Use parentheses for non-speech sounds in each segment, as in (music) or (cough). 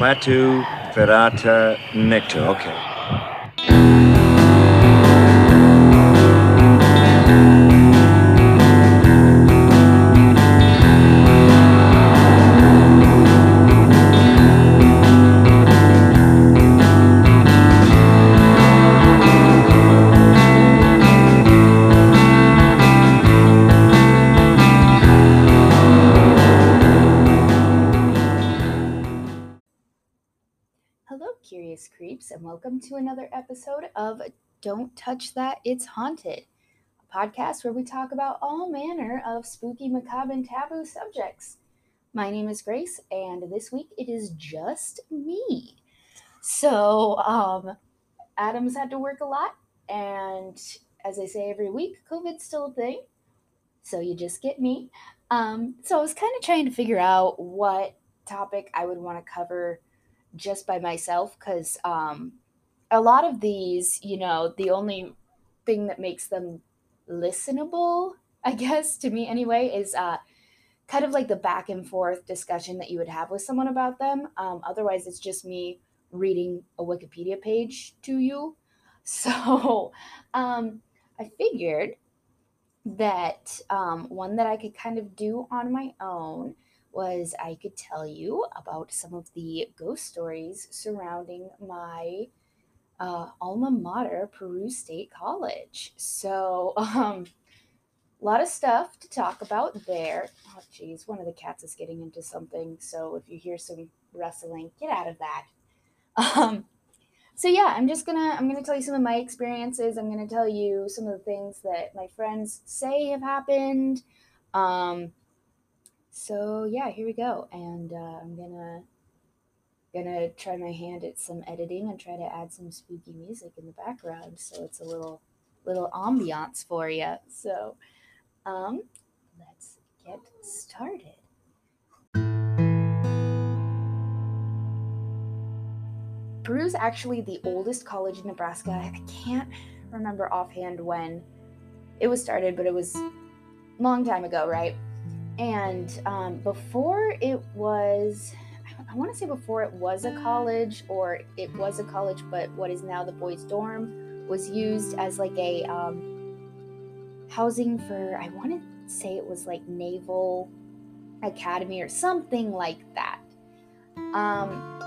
Plateau, Ferrata, Nectar. Okay. Of Don't Touch That It's Haunted, a podcast where we talk about all manner of spooky, macabre, and taboo subjects. My name is Grace, and this week it is just me. So, um, Adam's had to work a lot, and as I say every week, COVID's still a thing, so you just get me. Um, so I was kind of trying to figure out what topic I would want to cover just by myself because um, a lot of these, you know, the only thing that makes them listenable, I (laughs) guess, to me anyway, is uh, kind of like the back and forth discussion that you would have with someone about them. Um, otherwise, it's just me reading a Wikipedia page to you. (laughs) So um, I figured that um, one that I could kind of do on my own was I could tell you about some of the ghost stories surrounding my uh, alma mater, Peru State College. So, (laughs) um, a lot of stuff to talk about there. Oh, geez, one of the cats is getting into something. So, if you hear some rustling, get out of that. (laughs) Um, so yeah, I'm just gonna I'm gonna tell you some of my experiences. I'm gonna tell you some of the things that my friends say have happened. Um, so yeah, here we go, and uh, I'm gonna gonna try my hand at some editing and try to add some spooky music in the background, so it's a little little ambiance for you. So, um, let's get started. Peru's actually the oldest college in Nebraska. I can't remember offhand when it was started, but it was a long time ago, right? And um, before it was, I want to say before it was a college, or it was a college, but what is now the boys' dorm was used as like a um, housing for, I want to say it was like Naval Academy or something like that. Um,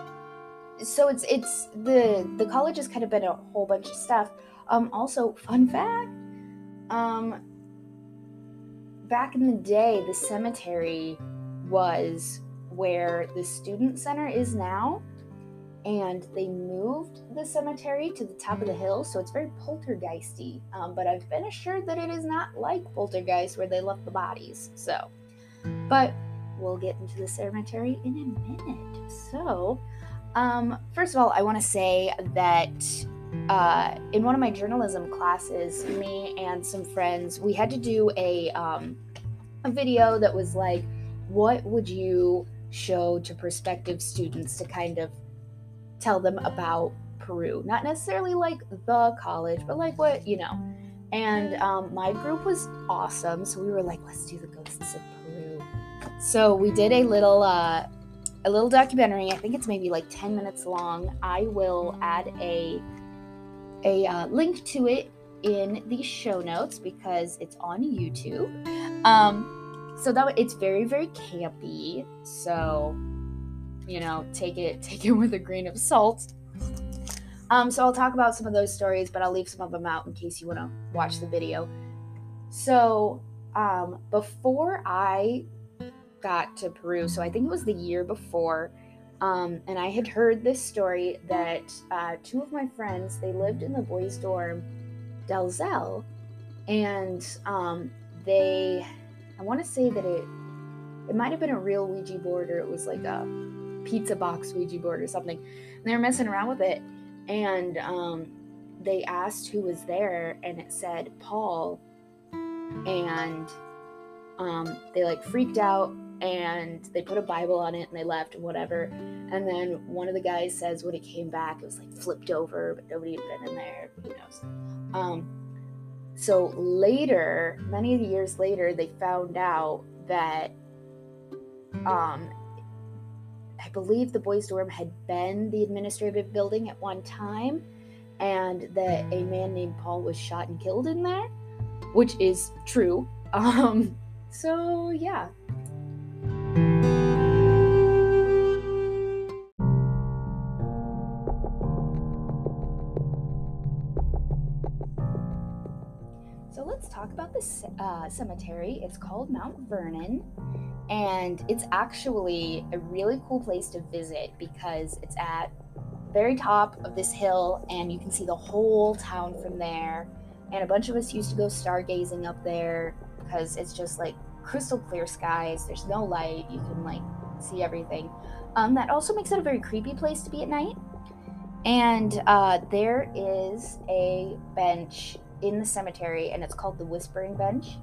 so it's it's the the college has kind of been a whole bunch of stuff. Um, also, fun fact. Um, back in the day, the cemetery was where the student center is now, and they moved the cemetery to the top of the hill, so it's very poltergeisty. Um, but I've been assured that it is not like poltergeist where they left the bodies. So, but we'll get into the cemetery in a minute. So, um, first of all, I want to say that uh, in one of my journalism classes, me and some friends, we had to do a um, a video that was like, what would you show to prospective students to kind of tell them about Peru? Not necessarily like the college, but like what you know. And um, my group was awesome, so we were like, let's do the ghosts of Peru. So we did a little. Uh, a little documentary. I think it's maybe like 10 minutes long. I will add a a uh, link to it in the show notes because it's on YouTube. Um, so that it's very very campy. So you know, take it (laughs) take it with a grain of salt. Um, so I'll talk about some of those stories, but I'll leave some of them out in case you want to watch the video. So um, before I got to Peru. So I think it was the year before. Um, and I had heard this story that uh, two of my friends they lived in the boys' dorm, Delzell, and um, they I want to say that it it might have been a real Ouija board or it was like a pizza box Ouija board or something. And they were messing around with it, and um, they asked who was there, and it said Paul, and um, they like freaked out and they put a Bible on it and they left and whatever. And then one of the guys says when it came back, it was like flipped over, but nobody had been in there. Who knows? Um, so later, many years later, they found out that um, I believe the boys' dorm had been the administrative building at one time, and that a man named Paul was shot and killed in there, which is true. (laughs) Um, so yeah. This uh, cemetery. It's called Mount Vernon, and it's actually a really cool place to visit because it's at the very top of this hill, and you can see the whole town from there. And a bunch of us used to go stargazing up there because it's just like crystal clear skies. There's no light. You can like see everything. Um, that also makes it a very creepy place to be at night. And uh, there is a bench in the cemetery, and it's called the Whispering Bench.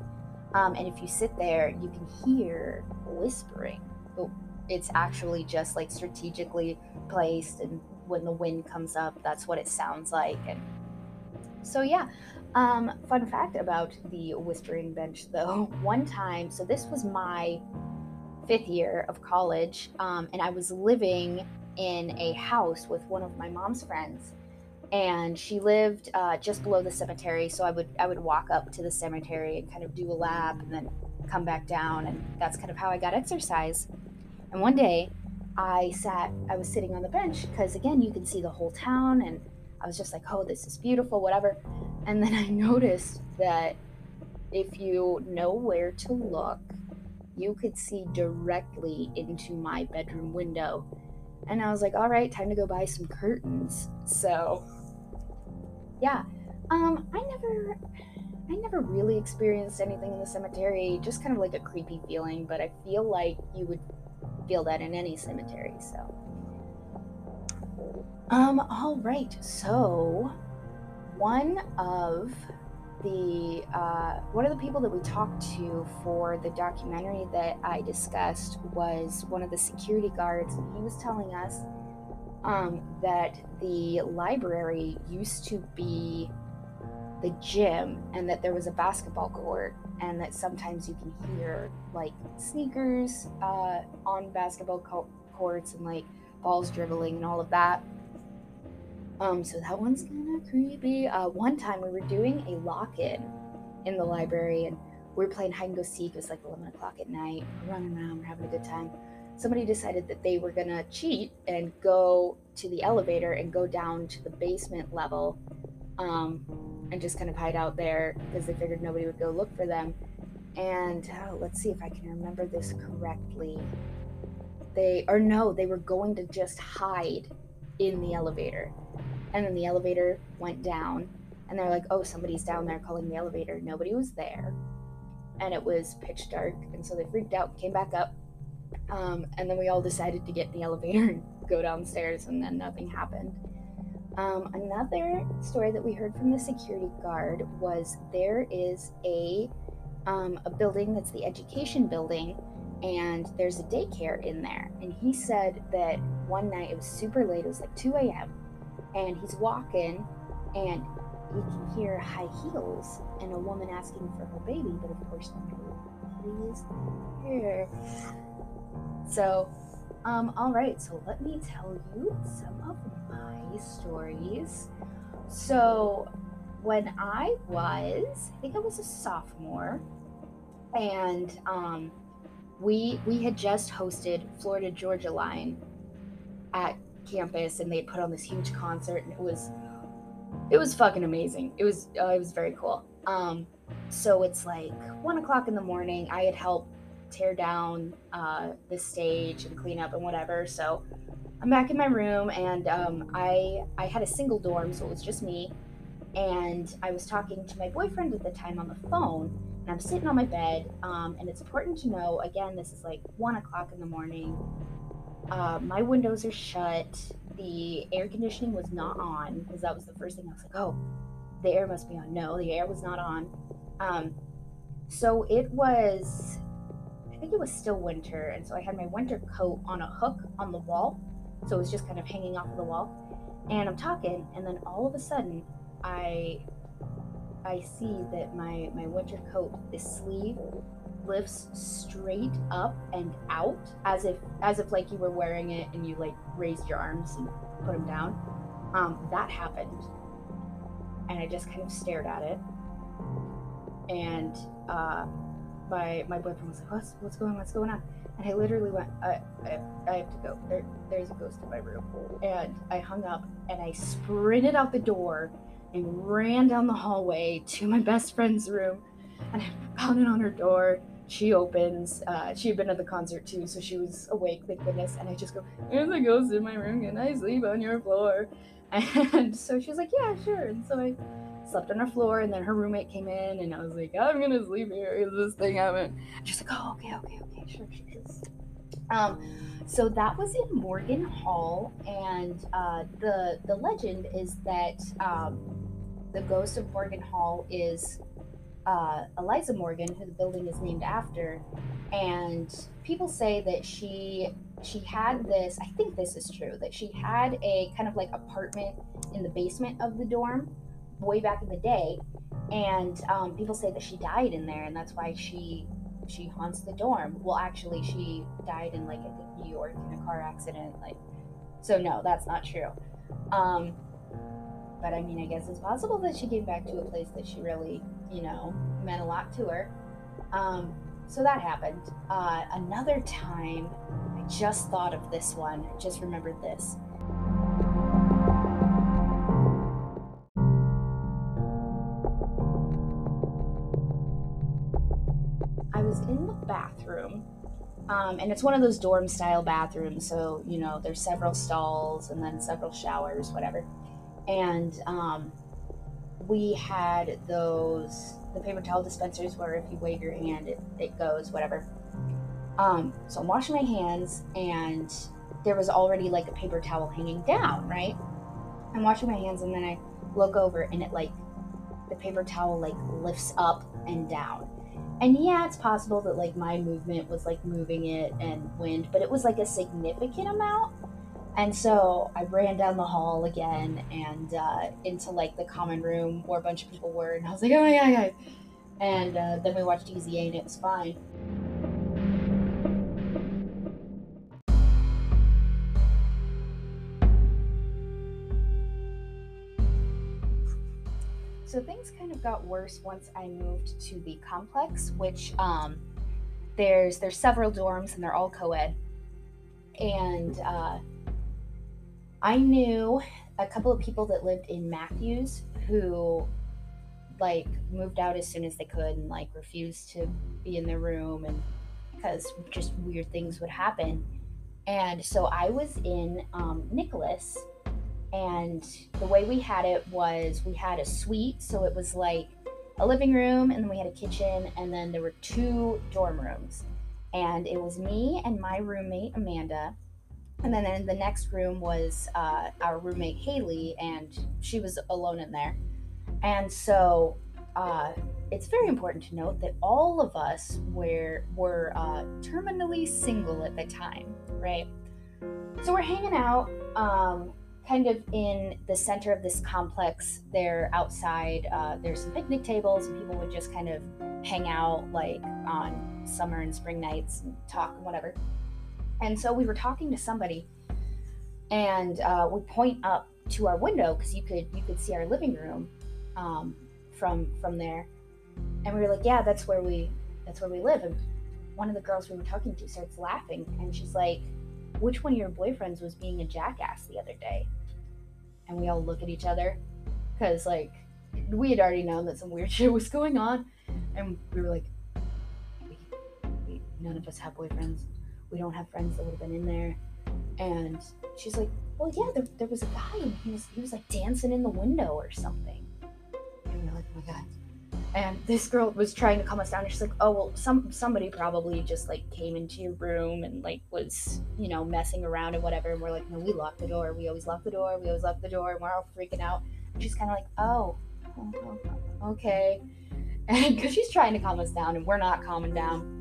Um, and if you sit there, you can hear whispering. But it's actually just like strategically placed, and when the wind comes up, that's what it sounds like. And so, yeah. Um, fun fact about the Whispering Bench, though. (laughs) One time, so this was my fifth year of college, um, and I was living in a house with one of my mom's friends and she lived uh, just below the cemetery so i would i would walk up to the cemetery and kind of do a lap and then come back down and that's kind of how i got exercise. And one day i sat i was sitting on the bench because again you can see the whole town and i was just like oh this is beautiful whatever. And then i (laughs) noticed that if you know where to look you could see directly into my bedroom window. And I was like, all right, time to go buy some curtains. So, (laughs) yeah, um, I never, I never really experienced anything in the cemetery. Just kind of like a creepy feeling, but I feel like you would feel that in any cemetery. So, um, all right. So, one of the uh, one of the people that we talked to for the documentary that I discussed was one of the security guards, and he was telling us um, that the library used to be the gym, and that there was a basketball court, and that sometimes you can hear like sneakers uh, on basketball co- courts and like balls dribbling and all of that. Um, so that one's kind of creepy. Uh, one time we were doing a lock-in in the library, and we were playing hide and go seek. It was like 11 o'clock at night. We're running around, we're having a good time. Somebody decided that they were gonna cheat and go to the elevator and go down to the basement level, um, and just kind of hide out there because they figured nobody would go look for them. And oh, let's see if I can remember this correctly. They or no, they were going to just hide in the elevator and then the elevator went down, and they're like, oh, somebody's down there calling the elevator. Nobody was there. And it was pitch dark. And so they freaked out, came back up. Um, and then we all decided to get the elevator and (laughs) go downstairs, and then nothing happened. Um, another story that we heard from the security guard was there is a um, a building that's the education building, and there's a daycare in there. And he said that one night it was super late; it was like 2 a.m and he's walking and you can hear high heels and a woman asking for her baby, but of course nobody here. So, um, all right, so let me tell you some of my stories. So, when I was, I think I was a sophomore, and um, we we had just hosted Florida Georgia Line at campus and they put on this huge concert and it was it was fucking amazing. It was uh, it was very cool. Um, so it's like one o'clock in the morning. I had helped tear down uh, the stage and clean up and whatever. So I'm back in my room and um, I I had a single dorm, so it was just me. And I was talking to my boyfriend at the time on the phone, and I'm sitting on my bed. Um, and it's important to know again, this is like one o'clock in the morning. Uh, my windows are shut. The air conditioning was not on because that was the first thing I was like, oh, the air must be on. No, the air was not on. Um, so it was, think it was still winter. And so I had my winter coat on a hook on the wall. So it was just kind of hanging off of the wall. And I'm talking, and then all of a sudden, I I see that my my winter coat, the sleeve lifts straight up and out as if as if like you were wearing it and you like raised your arms and put them down. Um, that happened, and I just kind of stared at it. And uh, my my boyfriend was like, "What's what's going on? What's going on?" And I literally went, I, I, I have to go. There, there's a ghost in my room. And I hung up and I sprinted out the door and ran down the hallway to my best friend's room. And I pounded on her door. She opens. Uh, she had been at the concert too, so she was awake, thank goodness. And I just go, There's a ghost in my room. Can I sleep on your floor? (laughs) And so she was like, Yeah, sure. And so I slept on her floor. And then her roommate came in, and I was like, I'm gonna sleep here. Is this thing happening? She's like, Oh, okay, okay, okay, sure, sure. Um, so that was in Morgan Hall, and uh, the the legend is that um, the ghost of Morgan Hall is uh, Eliza Morgan, who the building is named after, and people say that she she had this. I think this is true that she had a kind of like apartment in the basement of the dorm way back in the day, and um, people say that she died in there, and that's why she she haunts the dorm. Well, actually, she died in like I think New York in a car accident. Like, so no, that's not true. Um, but I mean, I guess it's possible that she came back to a place that she really, you know, meant a lot to her. Um, so that happened. Uh, another time, I just thought of this one. Just remembered this. Bathroom, um, and it's one of those dorm style bathrooms. So, you know, there's several stalls and then several showers, whatever. And um, we had those, the paper towel dispensers where if you wave your hand, it, it goes, whatever. Um, so I'm washing my hands, and there was already like a paper towel hanging down, right? I'm washing my hands, and then I look over, and it like, the paper towel like lifts up and down and yeah, it's possible that like my movement was like moving it and wind, but it was like a significant amount. And so I ran down the hall again and uh, into like the common room where a bunch of people were, and I was like, oh yeah, yeah. And uh, then we watched Easy A, and it was fine. So things kind of got worse once I moved to the complex, which um, there's there's several dorms and they're all co-ed. And uh, I knew a couple of people that lived in Matthews who like moved out as soon as they could and like refused to be in their room and because just weird things would happen. And so I was in um, Nicholas and the way we had it was we had a suite so it was like a living room and then we had a kitchen and then there were two dorm rooms. And it was me and my roommate amanda. And then in the next room was uh, our roommate haley and she was alone in there. And so uh, it's very important to note that all of us were were uh, terminally single at the time right? So we're hanging out um, kind of in the center of this complex. There outside, uh, there's some picnic tables, and people would just kind of hang out like on summer and spring nights and talk and whatever. And so we were talking to somebody, and uh, we point up to our window because you could you could see our living room um, from from there. And we were like, yeah, that's where we that's where we live. And one of the girls we were talking to starts laughing, and she's like which one of your boyfriends was being a jackass the other day? And we all look at each other because, like, we had already known that some weird (laughs) shit was going on. And we were like, we, we, none of us have boyfriends. We don't have friends that would have been in there. And she's like, well, yeah, there, there was a guy and he was, he was like dancing in the window or something. And we are like, oh my God and this girl was trying to calm us down. She's like oh well some somebody probably just like came into your room and like was you know messing around and whatever. And we're like no we locked the door. We always lock the door. We always lock the door. And we're all freaking out. And she's kind of like oh, okay. (laughs) And because she's trying to calm us down and we're not calming down.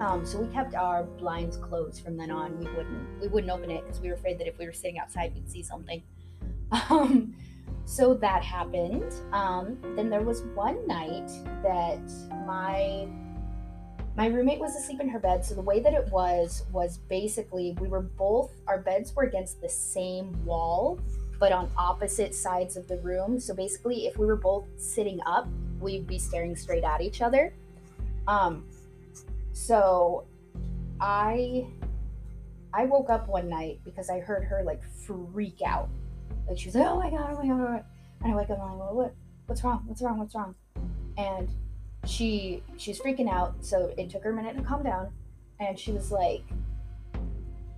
Um, so we kept our blinds closed from then on. We wouldn't we wouldn't open it because we were afraid that if we were sitting outside we'd see something. (laughs) Um, so that happened. Um, then there was one night that my my roommate was asleep in her bed. So the way that it was was basically we were both our beds were against the same wall, but on opposite sides of the room. So basically, if we were both sitting up, we'd be staring straight at each other. Um, so I I woke up one night because I heard her like freak out. Like she was like, "Oh my god, oh my god!" Oh my god. And I wake up and I'm like, "What? What's wrong? What's wrong? What's wrong?" And she she's freaking out. So it took her a minute to calm down, and she was like,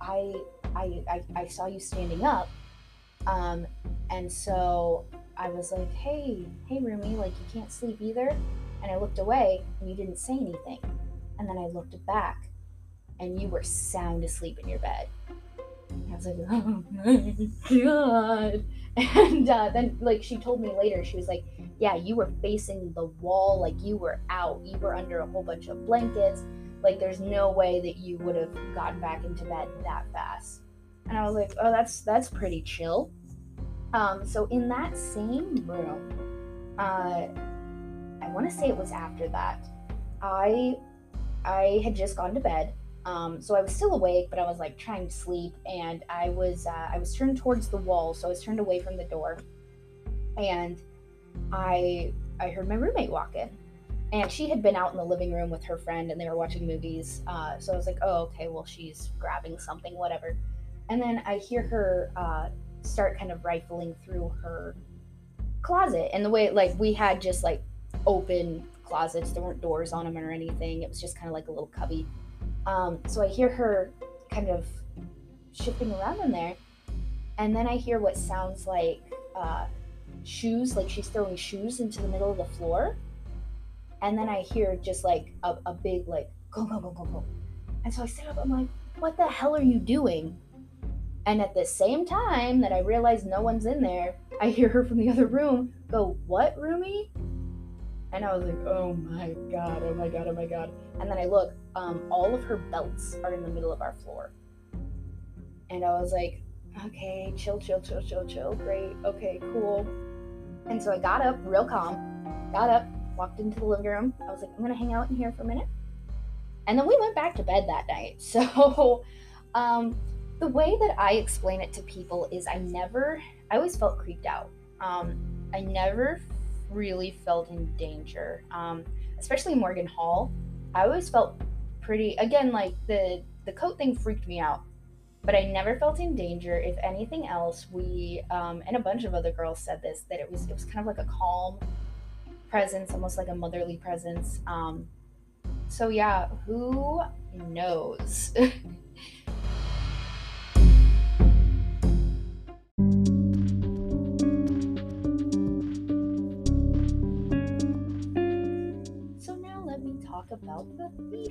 "I I I, I saw you standing up, um, and so I was like, hey hey Rumi, like you can't sleep either." And I looked away, and you didn't say anything. And then I looked back, and you were sound asleep in your bed. I was like, (laughs) oh my god. And uh, then, like, she told me later, she was like, yeah, you were facing the wall, like, you were out, you were under a whole bunch of blankets. Like, there's no way that you would have gotten back into bed that fast. And I was like, oh, that's that's pretty chill. Um, so in that same room, uh, I want to say it was after that, I I had just gone to bed um, so I was still awake, but I was like trying to sleep, and I was uh, I was turned towards the wall, so I was turned away from the door, and I I heard my roommate walk in, and she had been out in the living room with her friend, and they were watching movies. Uh, so I was like, oh okay, well she's grabbing something, whatever, and then I hear her uh, start kind of rifling through her closet, and the way like we had just like open closets, there weren't doors on them or anything. It was just kind of like a little cubby um, so I hear her kind of shifting around in there, and then I hear what sounds like uh, shoes, like she's throwing shoes into the middle of the floor. And then I hear just like a, a big like go go go go go. And so I sit up. I'm like, what the hell are you doing? And at the same time that I realize no one's in there, I hear her from the other room go, "What, Rumi?" And I was like, "Oh my god! Oh my god! Oh my god!" And then I look, um, all of her belts are in the middle of our floor. And I was like, okay, chill, chill, chill, chill, chill. Great. Okay, cool. And so I got up real calm, got up, walked into the living room. I was like, I'm going to hang out in here for a minute. And then we went back to bed that night. (laughs) So, um, the way that I explain it to people is I never, I always felt creeped out. Um, I never really felt in danger, um, especially Morgan Hall. I always felt pretty again like the the coat thing freaked me out. But i never felt in danger. If anything else we um, and a bunch of other girls said this that it was it was kind of like a calm presence almost like a motherly presence. Um, so yeah who knows (laughs)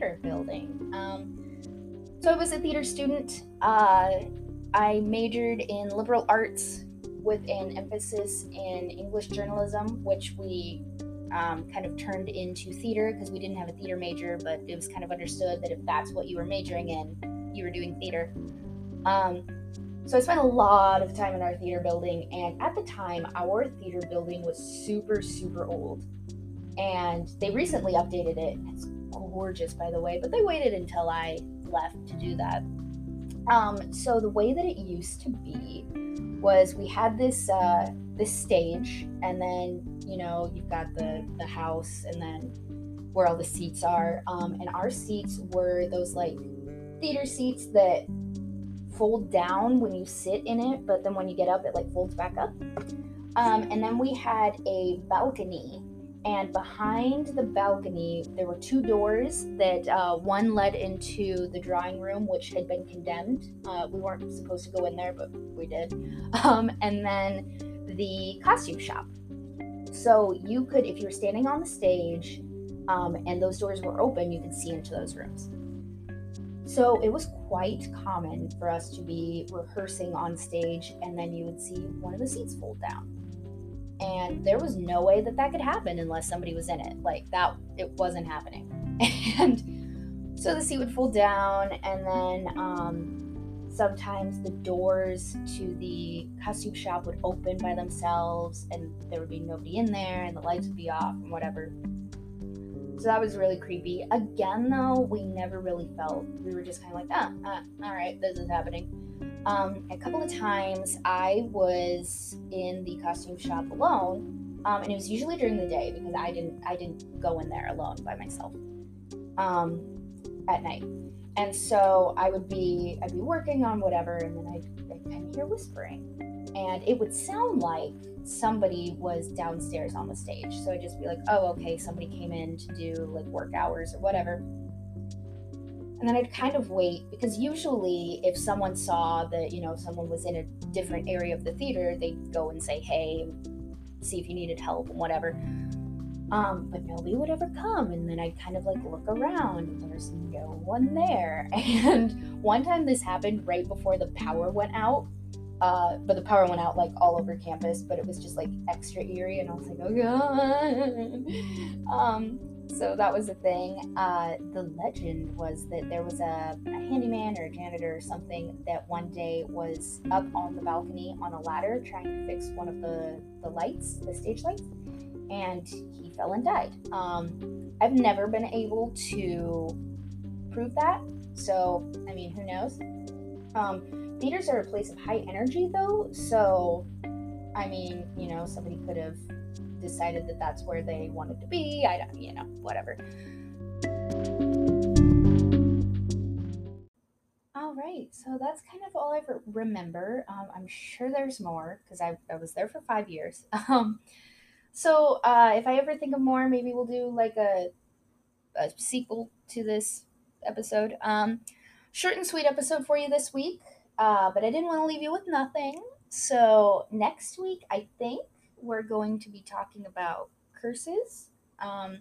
theater building. Um, so I was a theater student. Uh, I majored in liberal arts with an emphasis in English journalism, which we um, kind of turned into theater because we didn't have a theater major, but it was kind of understood that if that's what you were majoring in, you were doing theater. Um, so I spent a lot of time in our theater building, and at the time, our theater building was super, super old. And they recently updated it. It's gorgeous, by the way, but they waited until I left to do that. Um, so the way that it used to be was we had this uh, this stage, and then you know you've got the the house, and then where all the seats are. Um, and our seats were those like theater seats that fold down when you sit in it, but then when you get up, it like folds back up. Um, and then we had a balcony and behind the balcony there were two doors that uh, one led into the drawing room which had been condemned. Uh, we weren't supposed to go in there but we did. (laughs) Um, and then the costume shop. So you could if you were standing on the stage um, and those doors were open you could see into those rooms. So it was quite common for us to be rehearsing on stage and then you would see one of the seats fold down and there was no way that that could happen unless somebody was in it like that it wasn't happening (laughs) and so the seat would fold down and then um, sometimes the doors to the costume shop would open by themselves and there would be nobody in there and the lights would be off and whatever So that was really creepy. Again, though, we never really felt. We were just kind of like, ah, ah, all right, this is happening. Um, a couple of times I was in the costume shop alone, um, and it was usually during the day because I didn't I didn't go in there alone by myself um, at night. And so I would be I'd be working on whatever, and then I'd, I'd kind of hear whispering, and it would sound like somebody was downstairs on the stage. So I'd just be like, oh, okay, somebody came in to do like work hours or whatever. And then I'd kind of wait because usually if someone saw that, you know, someone was in a different area of the theater, they'd go and say, hey, see if you needed help and whatever. Um, but nobody would ever come. And then I'd kind of like look around and there's no one there. (laughs) And one time this happened right before the power went out. Uh, but the power went out like all over campus, but it was just like extra eerie, and I was like, oh god. um, so that was the thing. Uh, the legend was that there was a, a handyman or a janitor or something that one day was up on the balcony on a ladder trying to fix one of the the lights, the stage lights, and he fell and died. Um, I've never been able to prove that, so I mean, who knows? Um, theaters are a place of high energy though so i mean you know somebody could have decided that that's where they wanted to be i don't you know whatever. All right so that's kind of all i remember. Um, i'm sure there's more because I, I was there for five years. (laughs) Um, so uh, if i ever think of more maybe we'll do like a, a sequel to this episode. Um, short and sweet episode for you this week. Uh, but I didn't want to leave you with nothing. So next week, I think we're going to be talking about curses. Um,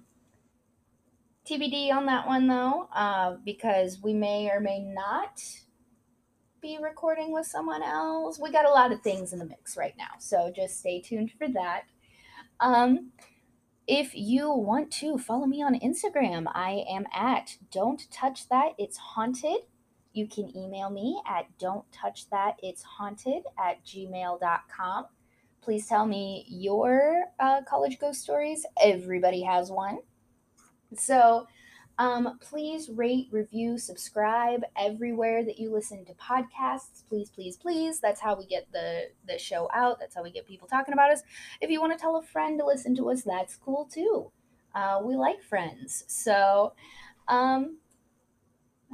TBD on that one though, uh, because we may or may not be recording with someone else. We got a lot of things in the mix right now, so just stay tuned for that. Um, if you want to follow me on Instagram, I am at Don't Touch That It's Haunted. You can email me at don't touch that it's haunted at gmail.com. Please tell me your uh, college ghost stories. Everybody has one. So um, please rate, review, subscribe everywhere that you listen to podcasts. Please, please, please. That's how we get the, the show out. That's how we get people talking about us. If you want to tell a friend to listen to us, that's cool too. Uh, we like friends. So, um,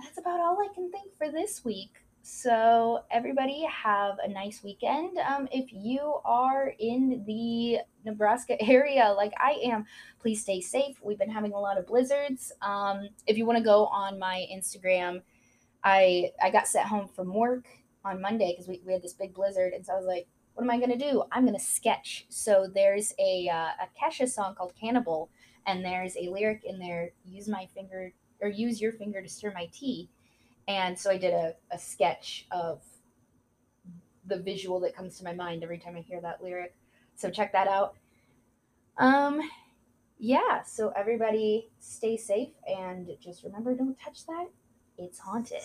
that's about all I can think for this week. So, everybody have a nice weekend. Um, if you are in the Nebraska (laughs) area like I am, please stay safe. We've been having a lot of blizzards. Um, if you want to go on my Instagram, I I got sent home from work on Monday because we, we had this big blizzard, and so I was like, what am I gonna do? I'm gonna sketch. So there's a uh, a Kesha song called Cannibal, and there's a lyric in there. Use my finger or use your finger to stir my tea. And so I did a, a sketch of the visual that comes to my mind every time I hear that lyric. So check that out. Um, yeah, so everybody stay safe and just remember don't touch that. It's haunted.